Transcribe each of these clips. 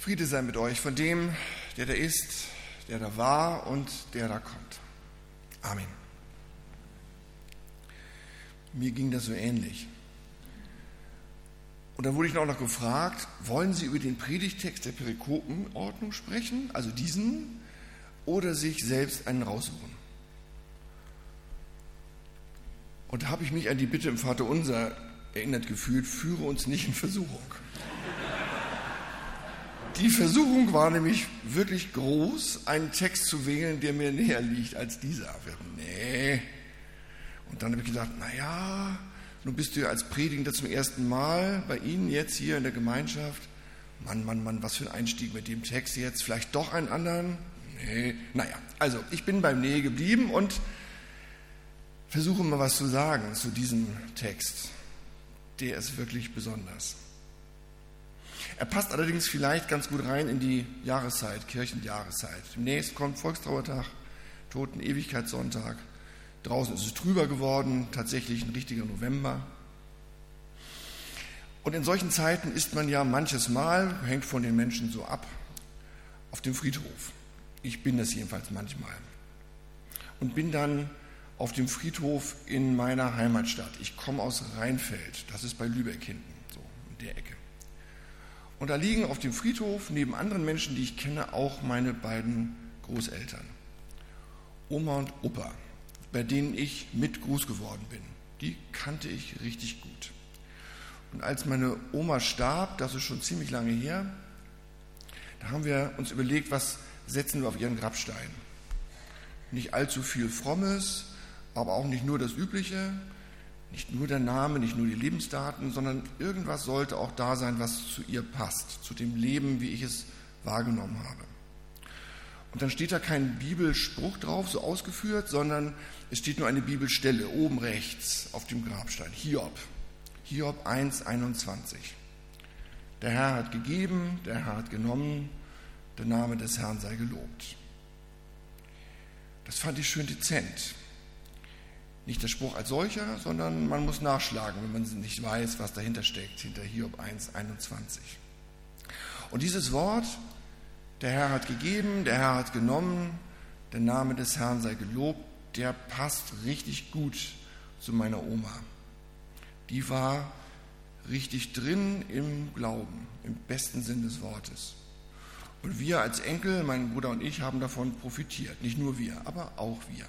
Friede sei mit euch von dem, der da ist, der da war und der da kommt. Amen. Mir ging das so ähnlich. Und dann wurde ich auch noch gefragt, wollen Sie über den Predigtext der Perikopenordnung sprechen, also diesen, oder sich selbst einen raussuchen? Und da habe ich mich an die Bitte im Vater Unser erinnert gefühlt, führe uns nicht in Versuchung. Die Versuchung war nämlich wirklich groß, einen Text zu wählen, der mir näher liegt als dieser. Nee. Und dann habe ich gedacht, naja, nun bist du ja als Predigender zum ersten Mal bei Ihnen jetzt hier in der Gemeinschaft. Mann, Mann, Mann, was für ein Einstieg mit dem Text jetzt. Vielleicht doch einen anderen? Nee. Naja, also ich bin beim Nähe geblieben und versuche mal was zu sagen zu diesem Text. Der ist wirklich besonders. Er passt allerdings vielleicht ganz gut rein in die Jahreszeit, Kirchenjahreszeit. Demnächst kommt Volkstrauertag, Toten Ewigkeitssonntag. Draußen ist es trüber geworden, tatsächlich ein richtiger November. Und in solchen Zeiten ist man ja manches Mal, hängt von den Menschen so ab, auf dem Friedhof. Ich bin das jedenfalls manchmal. Und bin dann auf dem Friedhof in meiner Heimatstadt. Ich komme aus Rheinfeld, das ist bei Lübeck hinten, so in der Ecke. Und da liegen auf dem Friedhof neben anderen Menschen, die ich kenne, auch meine beiden Großeltern. Oma und Opa, bei denen ich mit Gruß geworden bin. Die kannte ich richtig gut. Und als meine Oma starb, das ist schon ziemlich lange her, da haben wir uns überlegt, was setzen wir auf ihren Grabstein. Nicht allzu viel Frommes, aber auch nicht nur das Übliche, nicht nur der Name, nicht nur die Lebensdaten, sondern irgendwas sollte auch da sein, was zu ihr passt, zu dem Leben, wie ich es wahrgenommen habe. Und dann steht da kein Bibelspruch drauf, so ausgeführt, sondern es steht nur eine Bibelstelle oben rechts auf dem Grabstein. Hiob. Hiob 1,21. Der Herr hat gegeben, der Herr hat genommen, der Name des Herrn sei gelobt. Das fand ich schön dezent. Nicht der Spruch als solcher, sondern man muss nachschlagen, wenn man nicht weiß, was dahinter steckt, hinter Hiob 1, 21. Und dieses Wort, der Herr hat gegeben, der Herr hat genommen, der Name des Herrn sei gelobt, der passt richtig gut zu meiner Oma. Die war richtig drin im Glauben, im besten Sinn des Wortes. Und wir als Enkel, mein Bruder und ich, haben davon profitiert. Nicht nur wir, aber auch wir.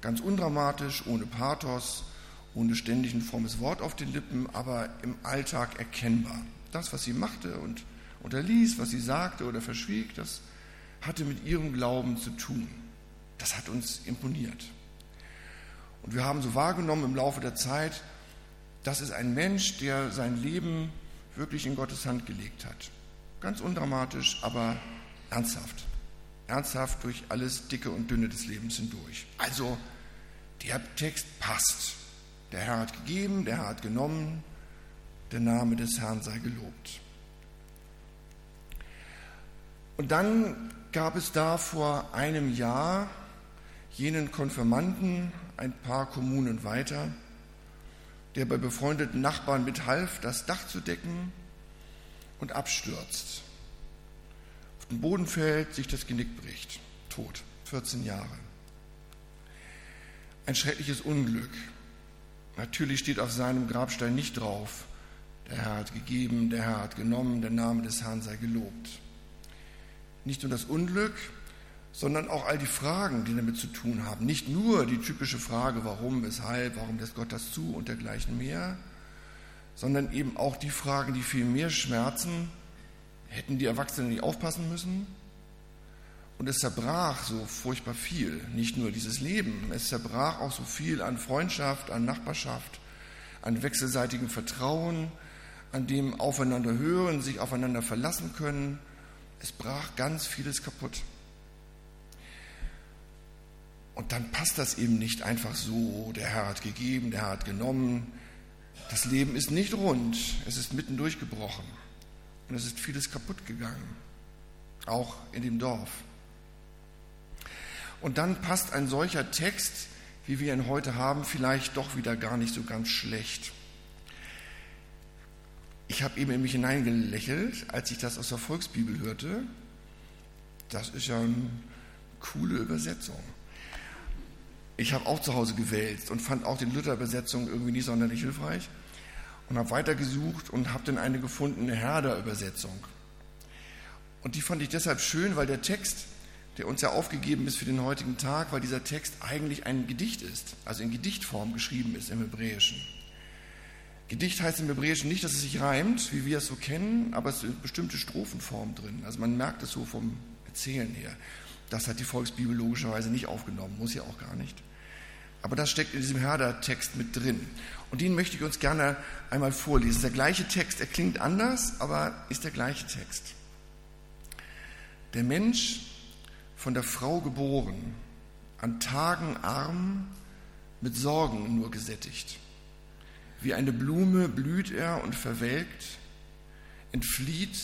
Ganz undramatisch, ohne Pathos, ohne ständig ein frommes Wort auf den Lippen, aber im Alltag erkennbar. Das, was sie machte und unterließ, was sie sagte oder verschwieg, das hatte mit ihrem Glauben zu tun. Das hat uns imponiert. Und wir haben so wahrgenommen im Laufe der Zeit, das ist ein Mensch, der sein Leben wirklich in Gottes Hand gelegt hat. Ganz undramatisch, aber ernsthaft ernsthaft durch alles Dicke und Dünne des Lebens hindurch. Also, der Text passt. Der Herr hat gegeben, der Herr hat genommen, der Name des Herrn sei gelobt. Und dann gab es da vor einem Jahr jenen Konfirmanden ein paar Kommunen weiter, der bei befreundeten Nachbarn mithalf, das Dach zu decken und abstürzt den Boden fällt, sich das Genick bricht. Tot. 14 Jahre. Ein schreckliches Unglück. Natürlich steht auf seinem Grabstein nicht drauf, der Herr hat gegeben, der Herr hat genommen, der Name des Herrn sei gelobt. Nicht nur das Unglück, sondern auch all die Fragen, die damit zu tun haben. Nicht nur die typische Frage, warum, weshalb, warum lässt Gott das zu und dergleichen mehr, sondern eben auch die Fragen, die viel mehr schmerzen, Hätten die Erwachsenen nicht aufpassen müssen? Und es zerbrach so furchtbar viel, nicht nur dieses Leben, es zerbrach auch so viel an Freundschaft, an Nachbarschaft, an wechselseitigem Vertrauen, an dem aufeinander hören, sich aufeinander verlassen können. Es brach ganz vieles kaputt. Und dann passt das eben nicht einfach so, der Herr hat gegeben, der Herr hat genommen. Das Leben ist nicht rund, es ist mitten durchgebrochen. Und es ist vieles kaputt gegangen, auch in dem Dorf. Und dann passt ein solcher Text, wie wir ihn heute haben, vielleicht doch wieder gar nicht so ganz schlecht. ich habe eben in mich hineingelächelt, als ich das aus der Volksbibel hörte. Das ist ja eine coole Übersetzung. Ich habe auch zu Hause gewälzt und fand auch die Luther-Übersetzung irgendwie nicht sonderlich hilfreich und habe weitergesucht und habe dann eine gefunden, eine Herder-Übersetzung. Und die fand ich deshalb schön, weil der Text, der uns ja aufgegeben ist für den heutigen Tag, weil dieser Text eigentlich ein Gedicht ist, also in Gedichtform geschrieben ist im Hebräischen. Gedicht heißt im Hebräischen nicht, dass es sich reimt, wie wir es so kennen, aber es eine bestimmte Strophenform drin. Also man merkt es so vom Erzählen her. Das hat die Volksbibel logischerweise nicht aufgenommen, muss ja auch gar nicht. Aber das steckt in diesem Herder-Text mit drin. Und den möchte ich uns gerne einmal vorlesen. Der gleiche Text, er klingt anders, aber ist der gleiche Text. Der Mensch, von der Frau geboren, an Tagen arm, mit Sorgen nur gesättigt. Wie eine Blume blüht er und verwelkt, entflieht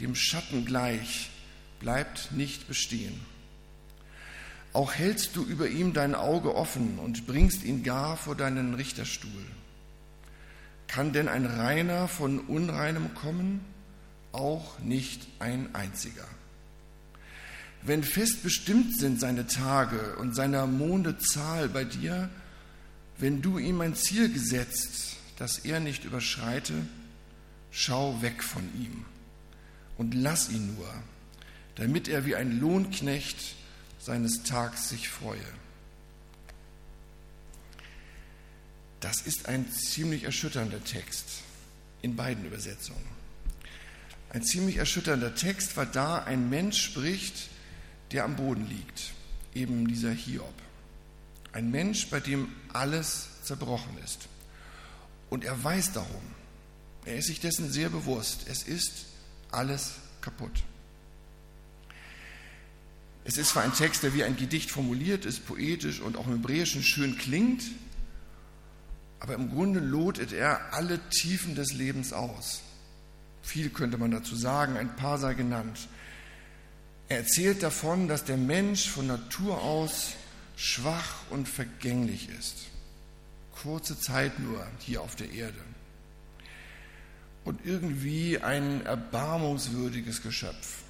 dem Schatten gleich, bleibt nicht bestehen. Auch hältst du über ihm dein Auge offen und bringst ihn gar vor deinen Richterstuhl. Kann denn ein Reiner von Unreinem kommen? Auch nicht ein einziger. Wenn fest bestimmt sind seine Tage und seiner Monde Zahl bei dir, wenn du ihm ein Ziel gesetzt, das er nicht überschreite, schau weg von ihm und lass ihn nur, damit er wie ein Lohnknecht seines Tags sich freue. Das ist ein ziemlich erschütternder Text in beiden Übersetzungen. Ein ziemlich erschütternder Text, weil da ein Mensch spricht, der am Boden liegt, eben dieser Hiob. Ein Mensch, bei dem alles zerbrochen ist. Und er weiß darum. Er ist sich dessen sehr bewusst. Es ist alles kaputt. Es ist zwar ein Text, der wie ein Gedicht formuliert ist, poetisch und auch im Hebräischen schön klingt, aber im Grunde lotet er alle Tiefen des Lebens aus. Viel könnte man dazu sagen, ein paar sei genannt. Er erzählt davon, dass der Mensch von Natur aus schwach und vergänglich ist. Kurze Zeit nur hier auf der Erde. Und irgendwie ein erbarmungswürdiges Geschöpf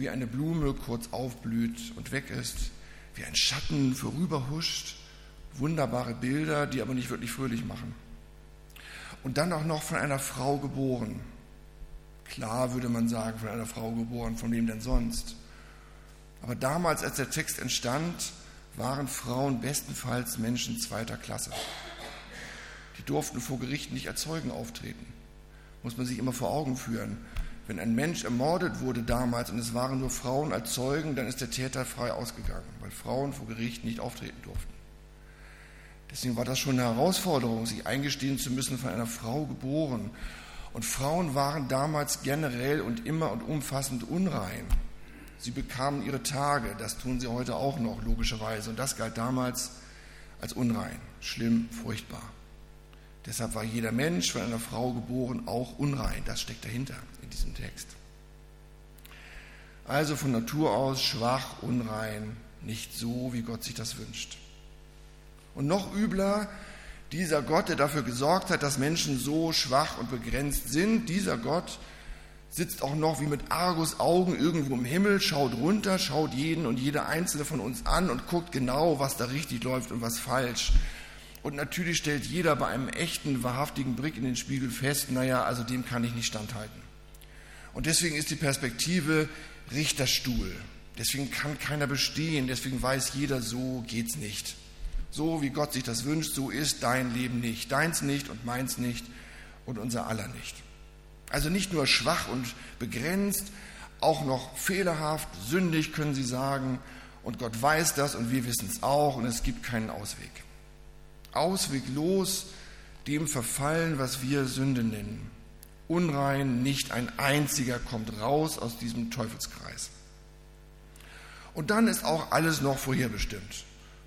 wie eine Blume kurz aufblüht und weg ist, wie ein Schatten vorüberhuscht, wunderbare Bilder, die aber nicht wirklich fröhlich machen. Und dann auch noch von einer Frau geboren. Klar würde man sagen, von einer Frau geboren, von wem denn sonst? Aber damals, als der Text entstand, waren Frauen bestenfalls Menschen zweiter Klasse. Die durften vor Gericht nicht als Zeugen auftreten. Muss man sich immer vor Augen führen. Wenn ein Mensch ermordet wurde damals und es waren nur Frauen als Zeugen, dann ist der Täter frei ausgegangen, weil Frauen vor Gericht nicht auftreten durften. Deswegen war das schon eine Herausforderung, sich eingestehen zu müssen, von einer Frau geboren. Und Frauen waren damals generell und immer und umfassend unrein. Sie bekamen ihre Tage, das tun sie heute auch noch, logischerweise. Und das galt damals als unrein, schlimm, furchtbar. Deshalb war jeder Mensch von einer Frau geboren auch unrein. Das steckt dahinter diesem Text. Also von Natur aus schwach, unrein, nicht so, wie Gott sich das wünscht. Und noch übler, dieser Gott, der dafür gesorgt hat, dass Menschen so schwach und begrenzt sind, dieser Gott sitzt auch noch wie mit Argus Augen irgendwo im Himmel, schaut runter, schaut jeden und jede einzelne von uns an und guckt genau, was da richtig läuft und was falsch. Und natürlich stellt jeder bei einem echten, wahrhaftigen Blick in den Spiegel fest, naja, also dem kann ich nicht standhalten. Und deswegen ist die Perspektive Richterstuhl. Deswegen kann keiner bestehen, deswegen weiß jeder, so geht's nicht. So wie Gott sich das wünscht, so ist dein Leben nicht. Deins nicht und meins nicht und unser aller nicht. Also nicht nur schwach und begrenzt, auch noch fehlerhaft, sündig können sie sagen. Und Gott weiß das und wir wissen es auch und es gibt keinen Ausweg. Ausweglos dem verfallen, was wir Sünde nennen unrein, nicht ein einziger kommt raus aus diesem Teufelskreis. Und dann ist auch alles noch vorherbestimmt.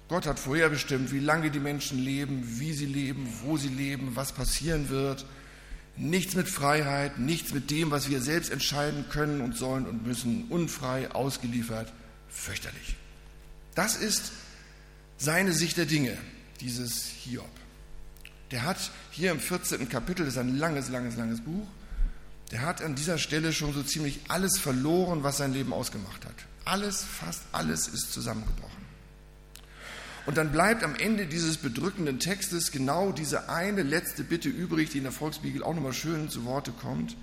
Gott hat vorherbestimmt, wie lange die Menschen leben, wie sie leben, wo sie leben, was passieren wird. Nichts mit Freiheit, nichts mit dem, was wir selbst entscheiden können und sollen und müssen, unfrei, ausgeliefert, fürchterlich. Das ist seine Sicht der Dinge, dieses Hiob. Der hat hier im 14. Kapitel, das ist ein langes, langes, langes Buch, der hat an dieser Stelle schon so ziemlich alles verloren, was sein Leben ausgemacht hat. Alles, fast alles ist zusammengebrochen. Und dann bleibt am Ende dieses bedrückenden Textes genau diese eine letzte Bitte übrig, die in der Volksbibel auch nochmal schön zu Worte kommt.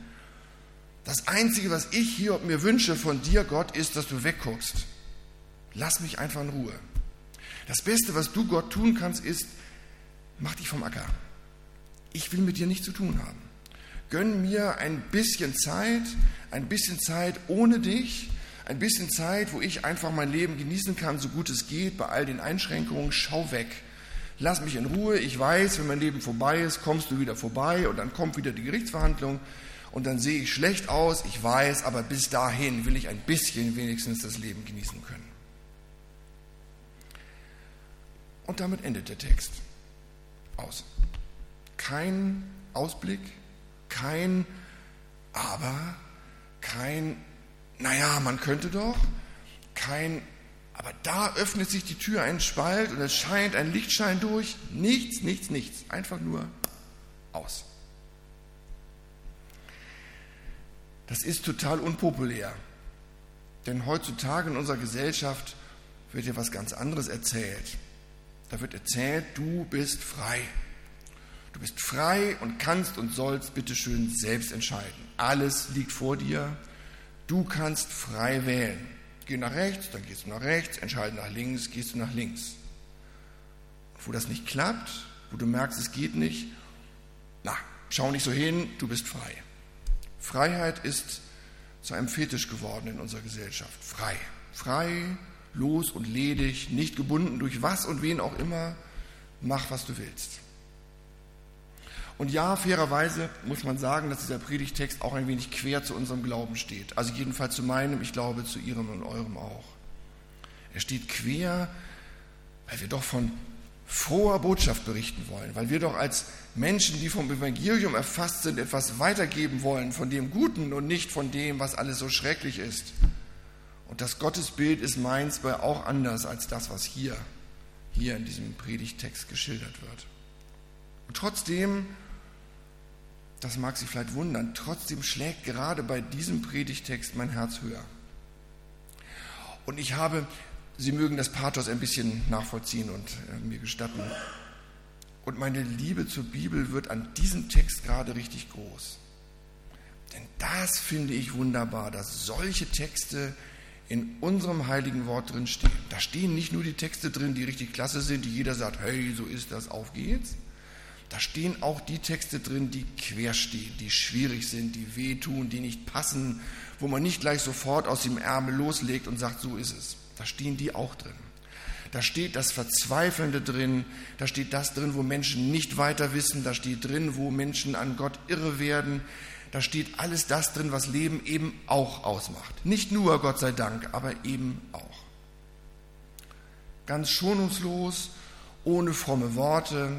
Das Einzige, was ich hier mir wünsche von dir, Gott, ist, dass du wegguckst. Lass mich einfach in Ruhe. Das Beste, was du Gott tun kannst, ist, mach dich vom Acker. Ich will mit dir nichts zu tun haben. Gönn mir ein bisschen Zeit, ein bisschen Zeit ohne dich, ein bisschen Zeit, wo ich einfach mein Leben genießen kann, so gut es geht, bei all den Einschränkungen. Schau weg. Lass mich in Ruhe. Ich weiß, wenn mein Leben vorbei ist, kommst du wieder vorbei und dann kommt wieder die Gerichtsverhandlung und dann sehe ich schlecht aus. Ich weiß, aber bis dahin will ich ein bisschen wenigstens das Leben genießen können. Und damit endet der Text. Aus. Kein Ausblick, kein Aber, kein naja, man könnte doch, kein, aber da öffnet sich die Tür ein Spalt und es scheint ein Lichtschein durch, nichts, nichts, nichts, einfach nur aus. Das ist total unpopulär, denn heutzutage in unserer Gesellschaft wird dir was ganz anderes erzählt. Da wird erzählt, du bist frei. Du bist frei und kannst und sollst bitteschön selbst entscheiden. Alles liegt vor dir. Du kannst frei wählen. Geh nach rechts, dann gehst du nach rechts, entscheide nach links, gehst du nach links. Und wo das nicht klappt, wo du merkst, es geht nicht, na, schau nicht so hin, du bist frei. Freiheit ist zu einem Fetisch geworden in unserer Gesellschaft. Frei. Frei, los und ledig, nicht gebunden durch was und wen auch immer. Mach, was du willst. Und ja, fairerweise muss man sagen, dass dieser Predigtext auch ein wenig quer zu unserem Glauben steht. Also jedenfalls zu meinem, ich glaube zu ihrem und eurem auch. Er steht quer, weil wir doch von froher Botschaft berichten wollen, weil wir doch als Menschen, die vom Evangelium erfasst sind, etwas weitergeben wollen von dem Guten und nicht von dem, was alles so schrecklich ist. Und das Gottesbild ist meins bei auch anders als das, was hier, hier in diesem Predigtext geschildert wird. Und trotzdem das mag Sie vielleicht wundern, trotzdem schlägt gerade bei diesem Predigtext mein Herz höher. Und ich habe, Sie mögen das Pathos ein bisschen nachvollziehen und äh, mir gestatten. Und meine Liebe zur Bibel wird an diesem Text gerade richtig groß. Denn das finde ich wunderbar, dass solche Texte in unserem heiligen Wort drin stehen. Da stehen nicht nur die Texte drin, die richtig klasse sind, die jeder sagt, hey, so ist das, auf geht's, da stehen auch die Texte drin, die quer stehen, die schwierig sind, die wehtun, die nicht passen, wo man nicht gleich sofort aus dem Ärmel loslegt und sagt, so ist es. Da stehen die auch drin. Da steht das Verzweifelnde drin, da steht das drin, wo Menschen nicht weiter wissen, da steht drin, wo Menschen an Gott irre werden, da steht alles das drin, was Leben eben auch ausmacht. Nicht nur, Gott sei Dank, aber eben auch. Ganz schonungslos, ohne fromme Worte,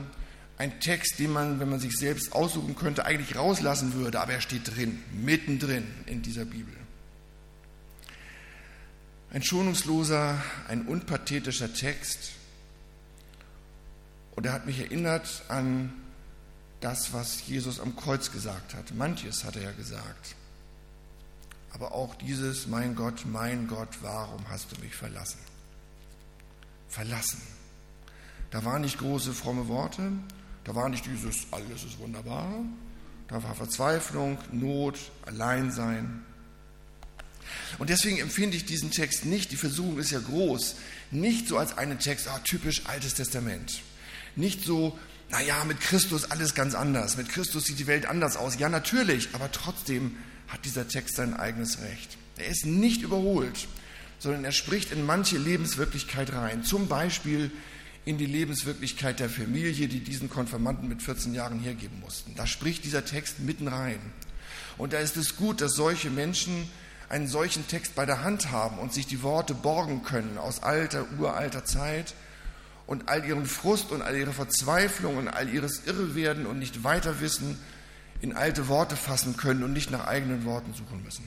ein Text, den man, wenn man sich selbst aussuchen könnte, eigentlich rauslassen würde, aber er steht drin, mittendrin in dieser Bibel. Ein schonungsloser, ein unpathetischer Text. Und er hat mich erinnert an das, was Jesus am Kreuz gesagt hat. Manches hat er ja gesagt. Aber auch dieses, mein Gott, mein Gott, warum hast du mich verlassen? Verlassen. Da waren nicht große fromme Worte, da war nicht dieses, alles ist wunderbar. Da war Verzweiflung, Not, Alleinsein. Und deswegen empfinde ich diesen Text nicht, die Versuchung ist ja groß, nicht so als einen Text, ah, typisch Altes Testament. Nicht so, naja, mit Christus alles ganz anders. Mit Christus sieht die Welt anders aus. Ja, natürlich, aber trotzdem hat dieser Text sein eigenes Recht. Er ist nicht überholt, sondern er spricht in manche Lebenswirklichkeit rein. Zum Beispiel in die Lebenswirklichkeit der Familie, die diesen Konfirmanden mit 14 Jahren hergeben mussten. Da spricht dieser Text mitten rein. Und da ist es gut, dass solche Menschen einen solchen Text bei der Hand haben und sich die Worte borgen können aus alter, uralter Zeit und all ihren Frust und all ihre Verzweiflung und all ihres Irrewerden und nicht weiter wissen in alte Worte fassen können und nicht nach eigenen Worten suchen müssen.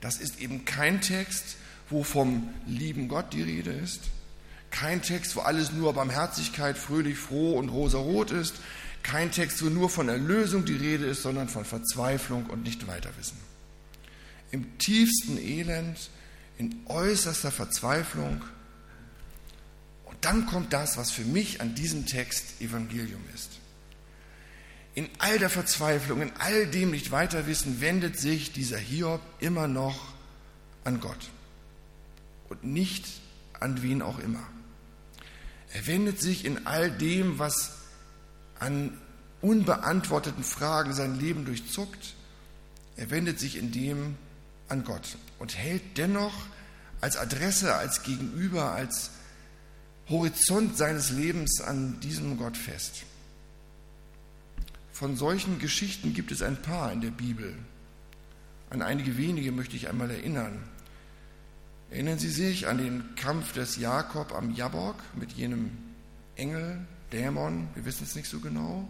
Das ist eben kein Text, wo vom lieben Gott die Rede ist, kein Text, wo alles nur Barmherzigkeit, fröhlich, froh und rosarot ist. Kein Text, wo nur von Erlösung die Rede ist, sondern von Verzweiflung und nicht weiterwissen. Im tiefsten Elend, in äußerster Verzweiflung. Dann kommt das, was für mich an diesem Text Evangelium ist. In all der Verzweiflung, in all dem nicht weiterwissen, wendet sich dieser Hiob immer noch an Gott und nicht an wen auch immer. Er wendet sich in all dem, was an unbeantworteten Fragen sein Leben durchzuckt, er wendet sich in dem an Gott und hält dennoch als Adresse, als Gegenüber, als Horizont seines Lebens an diesem Gott fest. Von solchen Geschichten gibt es ein paar in der Bibel. An einige wenige möchte ich einmal erinnern. Erinnern Sie sich an den Kampf des Jakob am Jabok mit jenem Engel, Dämon, wir wissen es nicht so genau.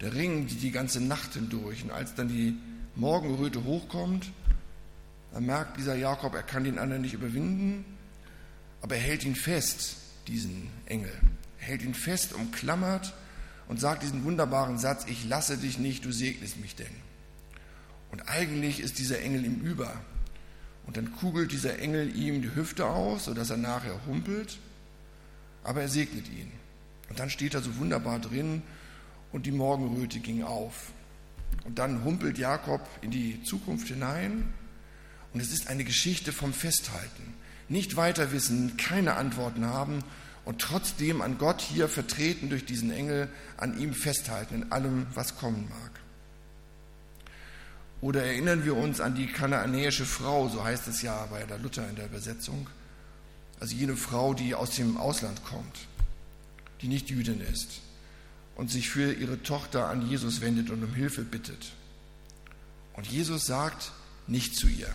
Der Ring die, die ganze Nacht hindurch. Und als dann die Morgenröte hochkommt, dann merkt dieser Jakob, er kann den anderen nicht überwinden, aber er hält ihn fest, diesen Engel. Hält ihn fest, umklammert und sagt diesen wunderbaren Satz, ich lasse dich nicht, du segnest mich denn. Und eigentlich ist dieser Engel ihm über. Und dann kugelt dieser Engel ihm die Hüfte aus, sodass er nachher humpelt, aber er segnet ihn. Und dann steht er so wunderbar drin und die Morgenröte ging auf. Und dann humpelt Jakob in die Zukunft hinein und es ist eine Geschichte vom Festhalten. Nicht weiter wissen, keine Antworten haben und trotzdem an Gott hier vertreten durch diesen Engel, an ihm festhalten in allem, was kommen mag. Oder erinnern wir uns an die kanaanäische Frau, so heißt es ja bei der Luther in der Übersetzung. Also jene Frau, die aus dem Ausland kommt, die nicht Jüdin ist und sich für ihre Tochter an Jesus wendet und um Hilfe bittet. Und Jesus sagt nicht zu ihr.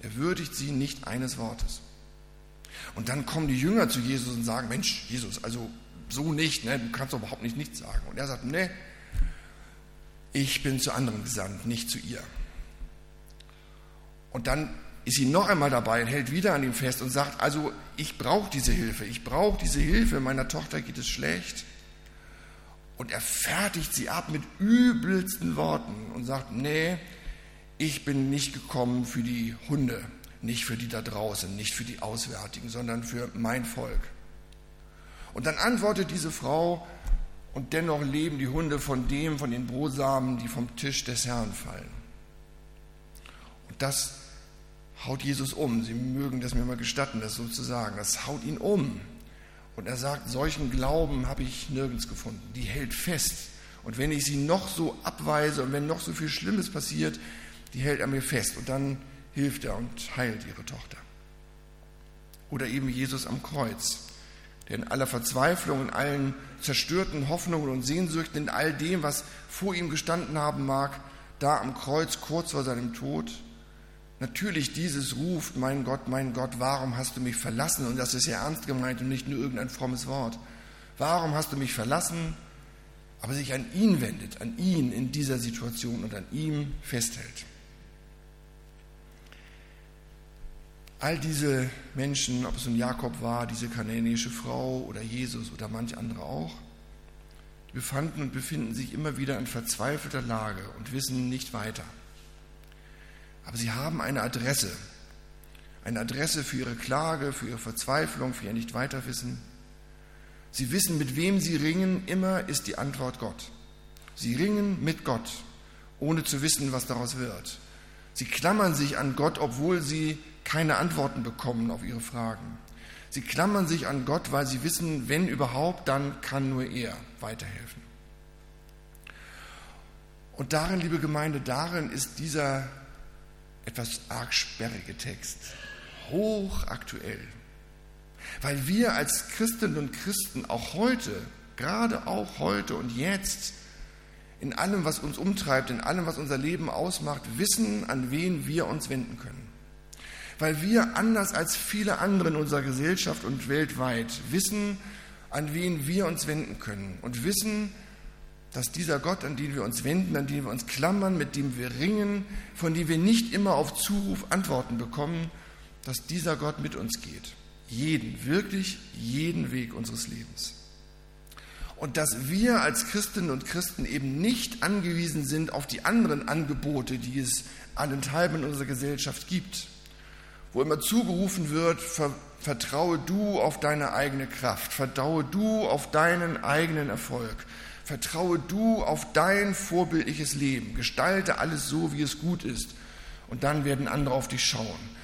Er würdigt sie nicht eines Wortes. Und dann kommen die Jünger zu Jesus und sagen, Mensch, Jesus, also so nicht, ne? du kannst doch überhaupt nicht nichts sagen. Und er sagt, ne, ich bin zu anderen gesandt, nicht zu ihr. Und dann ist sie noch einmal dabei und hält wieder an ihm fest und sagt, also ich brauche diese Hilfe, ich brauche diese Hilfe, meiner Tochter geht es schlecht. Und er fertigt sie ab mit übelsten Worten und sagt, nee, ich bin nicht gekommen für die Hunde, nicht für die da draußen, nicht für die Auswärtigen, sondern für mein Volk. Und dann antwortet diese Frau, und dennoch leben die Hunde von dem, von den Brosamen, die vom Tisch des Herrn fallen. Und das haut Jesus um. Sie mögen das mir mal gestatten, das so zu sagen. Das haut ihn um. Und er sagt, solchen Glauben habe ich nirgends gefunden. Die hält fest. Und wenn ich sie noch so abweise und wenn noch so viel Schlimmes passiert, die hält er mir fest. Und dann hilft er und heilt ihre Tochter. Oder eben Jesus am Kreuz der in aller Verzweiflung, in allen zerstörten Hoffnungen und Sehnsüchten, in all dem, was vor ihm gestanden haben mag, da am Kreuz kurz vor seinem Tod, natürlich dieses ruft, mein Gott, mein Gott, warum hast du mich verlassen? Und das ist ja ernst gemeint und nicht nur irgendein frommes Wort. Warum hast du mich verlassen? Aber sich an ihn wendet, an ihn in dieser Situation und an ihm festhält. All diese Menschen, ob es nun Jakob war, diese kanänische Frau oder Jesus oder manch andere auch, die befanden und befinden sich immer wieder in verzweifelter Lage und wissen nicht weiter. Aber sie haben eine Adresse, eine Adresse für ihre Klage, für ihre Verzweiflung, für ihr Nicht-Weiterwissen. Sie wissen, mit wem sie ringen, immer ist die Antwort Gott. Sie ringen mit Gott, ohne zu wissen, was daraus wird. Sie klammern sich an Gott, obwohl sie keine Antworten bekommen auf ihre Fragen. Sie klammern sich an Gott, weil sie wissen, wenn überhaupt, dann kann nur er weiterhelfen. Und darin, liebe Gemeinde, darin ist dieser etwas arg sperrige Text hochaktuell. Weil wir als Christinnen und Christen auch heute, gerade auch heute und jetzt, in allem, was uns umtreibt, in allem, was unser Leben ausmacht, wissen, an wen wir uns wenden können weil wir anders als viele andere in unserer Gesellschaft und weltweit wissen, an wen wir uns wenden können und wissen, dass dieser Gott, an den wir uns wenden, an den wir uns klammern, mit dem wir ringen, von dem wir nicht immer auf Zuruf Antworten bekommen, dass dieser Gott mit uns geht. Jeden, wirklich jeden Weg unseres Lebens. Und dass wir als Christinnen und Christen eben nicht angewiesen sind auf die anderen Angebote, die es allenthalben in unserer Gesellschaft gibt, wo immer zugerufen wird, ver vertraue du auf deine eigene Kraft, vertraue du auf deinen eigenen Erfolg, vertraue du auf dein vorbildliches Leben, gestalte alles so, wie es gut ist, und dann werden andere auf dich schauen.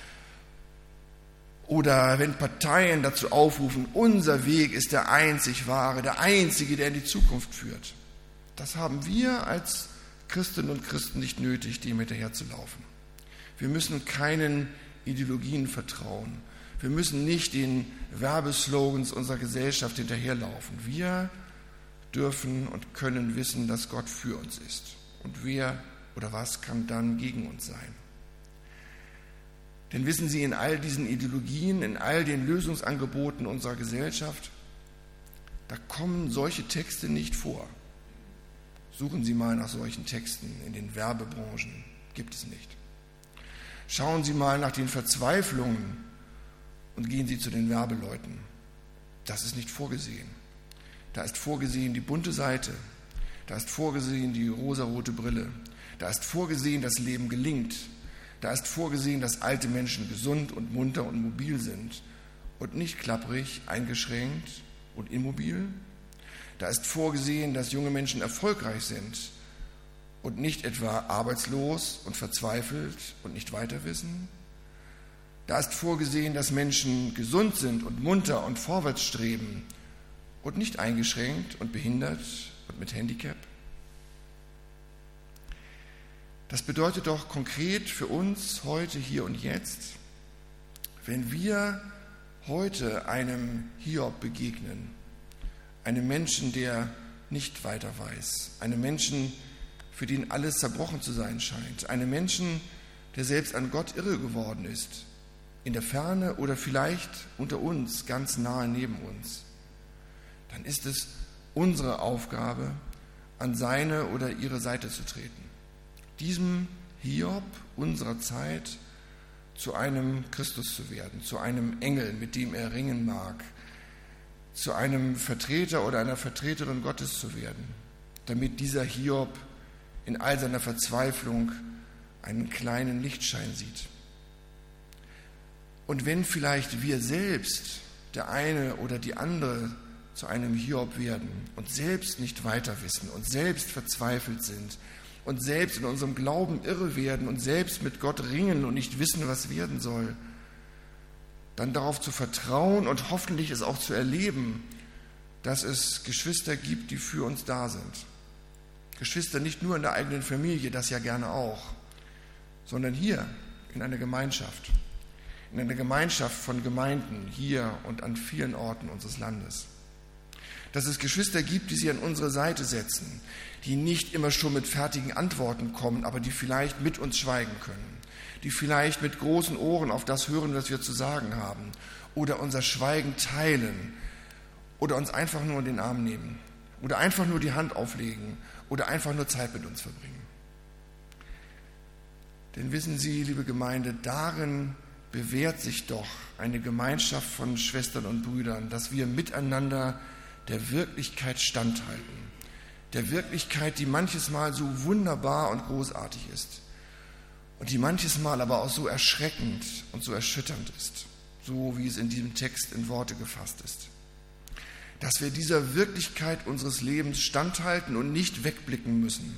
Oder wenn Parteien dazu aufrufen, unser Weg ist der einzig wahre, der einzige, der in die Zukunft führt. Das haben wir als Christinnen und Christen nicht nötig, dem hinterherzulaufen. Wir müssen keinen Ideologien vertrauen. Wir müssen nicht den Werbeslogans unserer Gesellschaft hinterherlaufen. Wir dürfen und können wissen, dass Gott für uns ist. Und wer oder was kann dann gegen uns sein? Denn wissen Sie, in all diesen Ideologien, in all den Lösungsangeboten unserer Gesellschaft, da kommen solche Texte nicht vor. Suchen Sie mal nach solchen Texten in den Werbebranchen. Gibt es nicht. Schauen Sie mal nach den Verzweiflungen und gehen Sie zu den Werbeleuten. Das ist nicht vorgesehen. Da ist vorgesehen die bunte Seite. Da ist vorgesehen die rosarote Brille. Da ist vorgesehen, das Leben gelingt. Da ist vorgesehen, dass alte Menschen gesund und munter und mobil sind und nicht klapprig, eingeschränkt und immobil. Da ist vorgesehen, dass junge Menschen erfolgreich sind und nicht etwa arbeitslos und verzweifelt und nicht weiter wissen. Da ist vorgesehen, dass Menschen gesund sind und munter und vorwärts streben und nicht eingeschränkt und behindert und mit Handicap. Das bedeutet doch konkret für uns heute, hier und jetzt, wenn wir heute einem Hiob begegnen, einem Menschen, der nicht weiter weiß, einem Menschen, für den alles zerbrochen zu sein scheint, einem Menschen, der selbst an Gott irre geworden ist, in der Ferne oder vielleicht unter uns, ganz nahe neben uns, dann ist es unsere Aufgabe, an seine oder ihre Seite zu treten diesem Hiob unserer Zeit zu einem Christus zu werden, zu einem Engel, mit dem er ringen mag, zu einem Vertreter oder einer Vertreterin Gottes zu werden, damit dieser Hiob in all seiner Verzweiflung einen kleinen Lichtschein sieht. Und wenn vielleicht wir selbst, der eine oder die andere, zu einem Hiob werden und selbst nicht weiter wissen und selbst verzweifelt sind und selbst in unserem Glauben irre werden und selbst mit Gott ringen und nicht wissen, was werden soll, dann darauf zu vertrauen und hoffentlich es auch zu erleben, dass es Geschwister gibt, die für uns da sind. Geschwister nicht nur in der eigenen Familie, das ja gerne auch, sondern hier in einer Gemeinschaft, in einer Gemeinschaft von Gemeinden hier und an vielen Orten unseres Landes dass es Geschwister gibt, die sie an unsere Seite setzen, die nicht immer schon mit fertigen Antworten kommen, aber die vielleicht mit uns schweigen können, die vielleicht mit großen Ohren auf das hören, was wir zu sagen haben, oder unser Schweigen teilen, oder uns einfach nur in den Arm nehmen, oder einfach nur die Hand auflegen, oder einfach nur Zeit mit uns verbringen. Denn wissen Sie, liebe Gemeinde, darin bewährt sich doch eine Gemeinschaft von Schwestern und Brüdern, dass wir miteinander der Wirklichkeit standhalten. Der Wirklichkeit, die manches Mal so wunderbar und großartig ist und die manches Mal aber auch so erschreckend und so erschütternd ist, so wie es in diesem Text in Worte gefasst ist. Dass wir dieser Wirklichkeit unseres Lebens standhalten und nicht wegblicken müssen.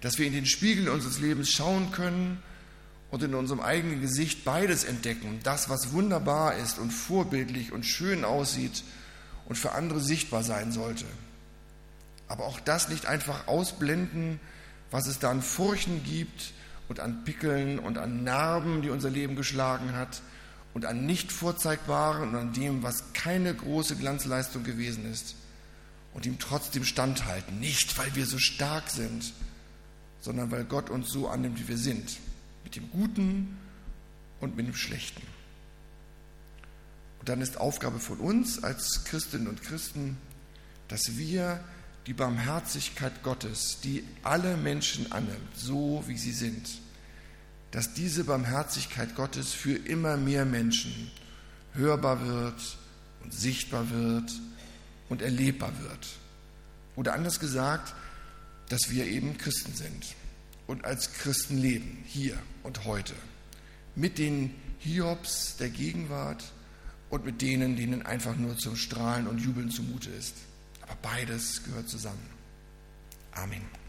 Dass wir in den Spiegel unseres Lebens schauen können und in unserem eigenen Gesicht beides entdecken. Das, was wunderbar ist und vorbildlich und schön aussieht und für andere sichtbar sein sollte. Aber auch das nicht einfach ausblenden, was es da an Furchen gibt und an Pickeln und an Narben, die unser Leben geschlagen hat und an nicht vorzeigbaren und an dem, was keine große Glanzleistung gewesen ist und ihm trotzdem standhalten. Nicht, weil wir so stark sind, sondern weil Gott uns so annimmt, wie wir sind. Mit dem Guten und mit dem Schlechten. Dann ist Aufgabe von uns als Christinnen und Christen, dass wir die Barmherzigkeit Gottes, die alle Menschen annimmt, so wie sie sind, dass diese Barmherzigkeit Gottes für immer mehr Menschen hörbar wird und sichtbar wird und erlebbar wird. Oder anders gesagt, dass wir eben Christen sind und als Christen leben, hier und heute. Mit den Hiobs der Gegenwart und mit denen, denen einfach nur zum Strahlen und Jubeln zumute ist. Aber beides gehört zusammen. Amen.